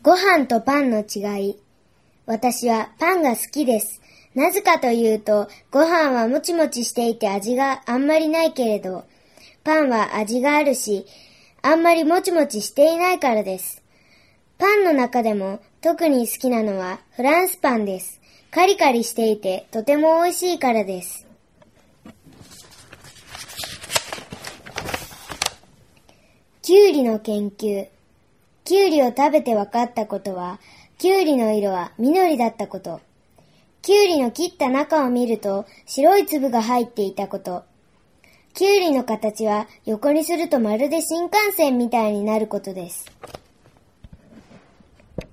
ご飯とパンの違い。私はパンが好きです。なぜかというと、ご飯はもちもちしていて味があんまりないけれど、パンは味があるし、あんまりもちもちしていないからです。パンの中でも特に好きなのはフランスパンです。カリカリしていてとても美味しいからです。きゅうりの研究。きゅうりを食べて分かったことは、きゅうりの色は緑だったこと。きゅうりの切った中を見ると白い粒が入っていたこと。きゅうりの形は横にするとまるで新幹線みたいになることです。